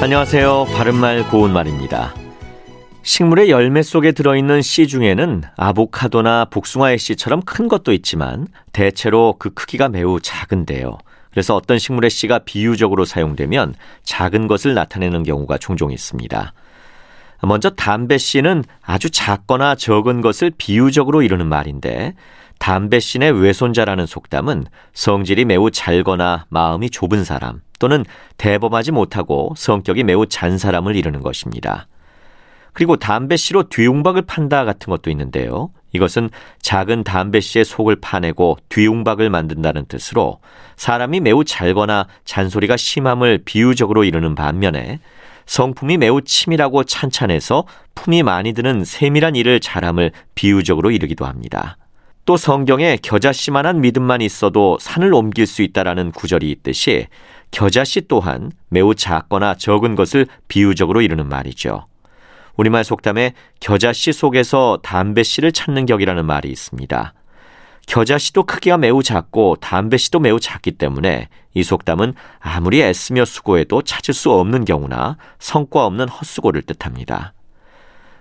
안녕하세요. 바른말 고운말입니다. 식물의 열매 속에 들어있는 씨 중에는 아보카도나 복숭아의 씨처럼 큰 것도 있지만 대체로 그 크기가 매우 작은데요. 그래서 어떤 식물의 씨가 비유적으로 사용되면 작은 것을 나타내는 경우가 종종 있습니다. 먼저 담배 씨는 아주 작거나 적은 것을 비유적으로 이루는 말인데 담배 씨의 외손자라는 속담은 성질이 매우 잘거나 마음이 좁은 사람 또는 대범하지 못하고 성격이 매우 잔 사람을 이루는 것입니다. 그리고 담배 씨로 뒤웅박을 판다 같은 것도 있는데요. 이것은 작은 담배 씨의 속을 파내고 뒤웅박을 만든다는 뜻으로 사람이 매우 잘거나 잔소리가 심함을 비유적으로 이루는 반면에 성품이 매우 치밀하고 찬찬해서 품이 많이 드는 세밀한 일을 잘함을 비유적으로 이르기도 합니다. 또 성경에 겨자씨만한 믿음만 있어도 산을 옮길 수 있다라는 구절이 있듯이 겨자씨 또한 매우 작거나 적은 것을 비유적으로 이루는 말이죠. 우리말 속담에 겨자씨 속에서 담배씨를 찾는 격이라는 말이 있습니다. 겨자씨도 크기가 매우 작고 담배씨도 매우 작기 때문에 이 속담은 아무리 애쓰며 수고해도 찾을 수 없는 경우나 성과 없는 헛수고를 뜻합니다.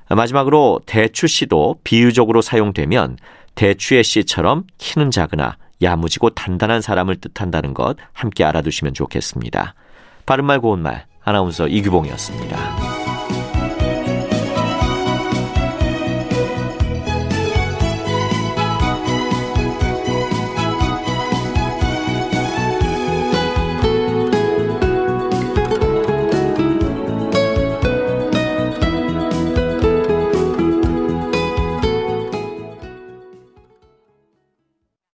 마지막으로 대추씨도 비유적으로 사용되면 대추의 씨처럼 키는 작으나 야무지고 단단한 사람을 뜻한다는 것 함께 알아두시면 좋겠습니다. 바른말 고운말 아나운서 이규봉이었습니다.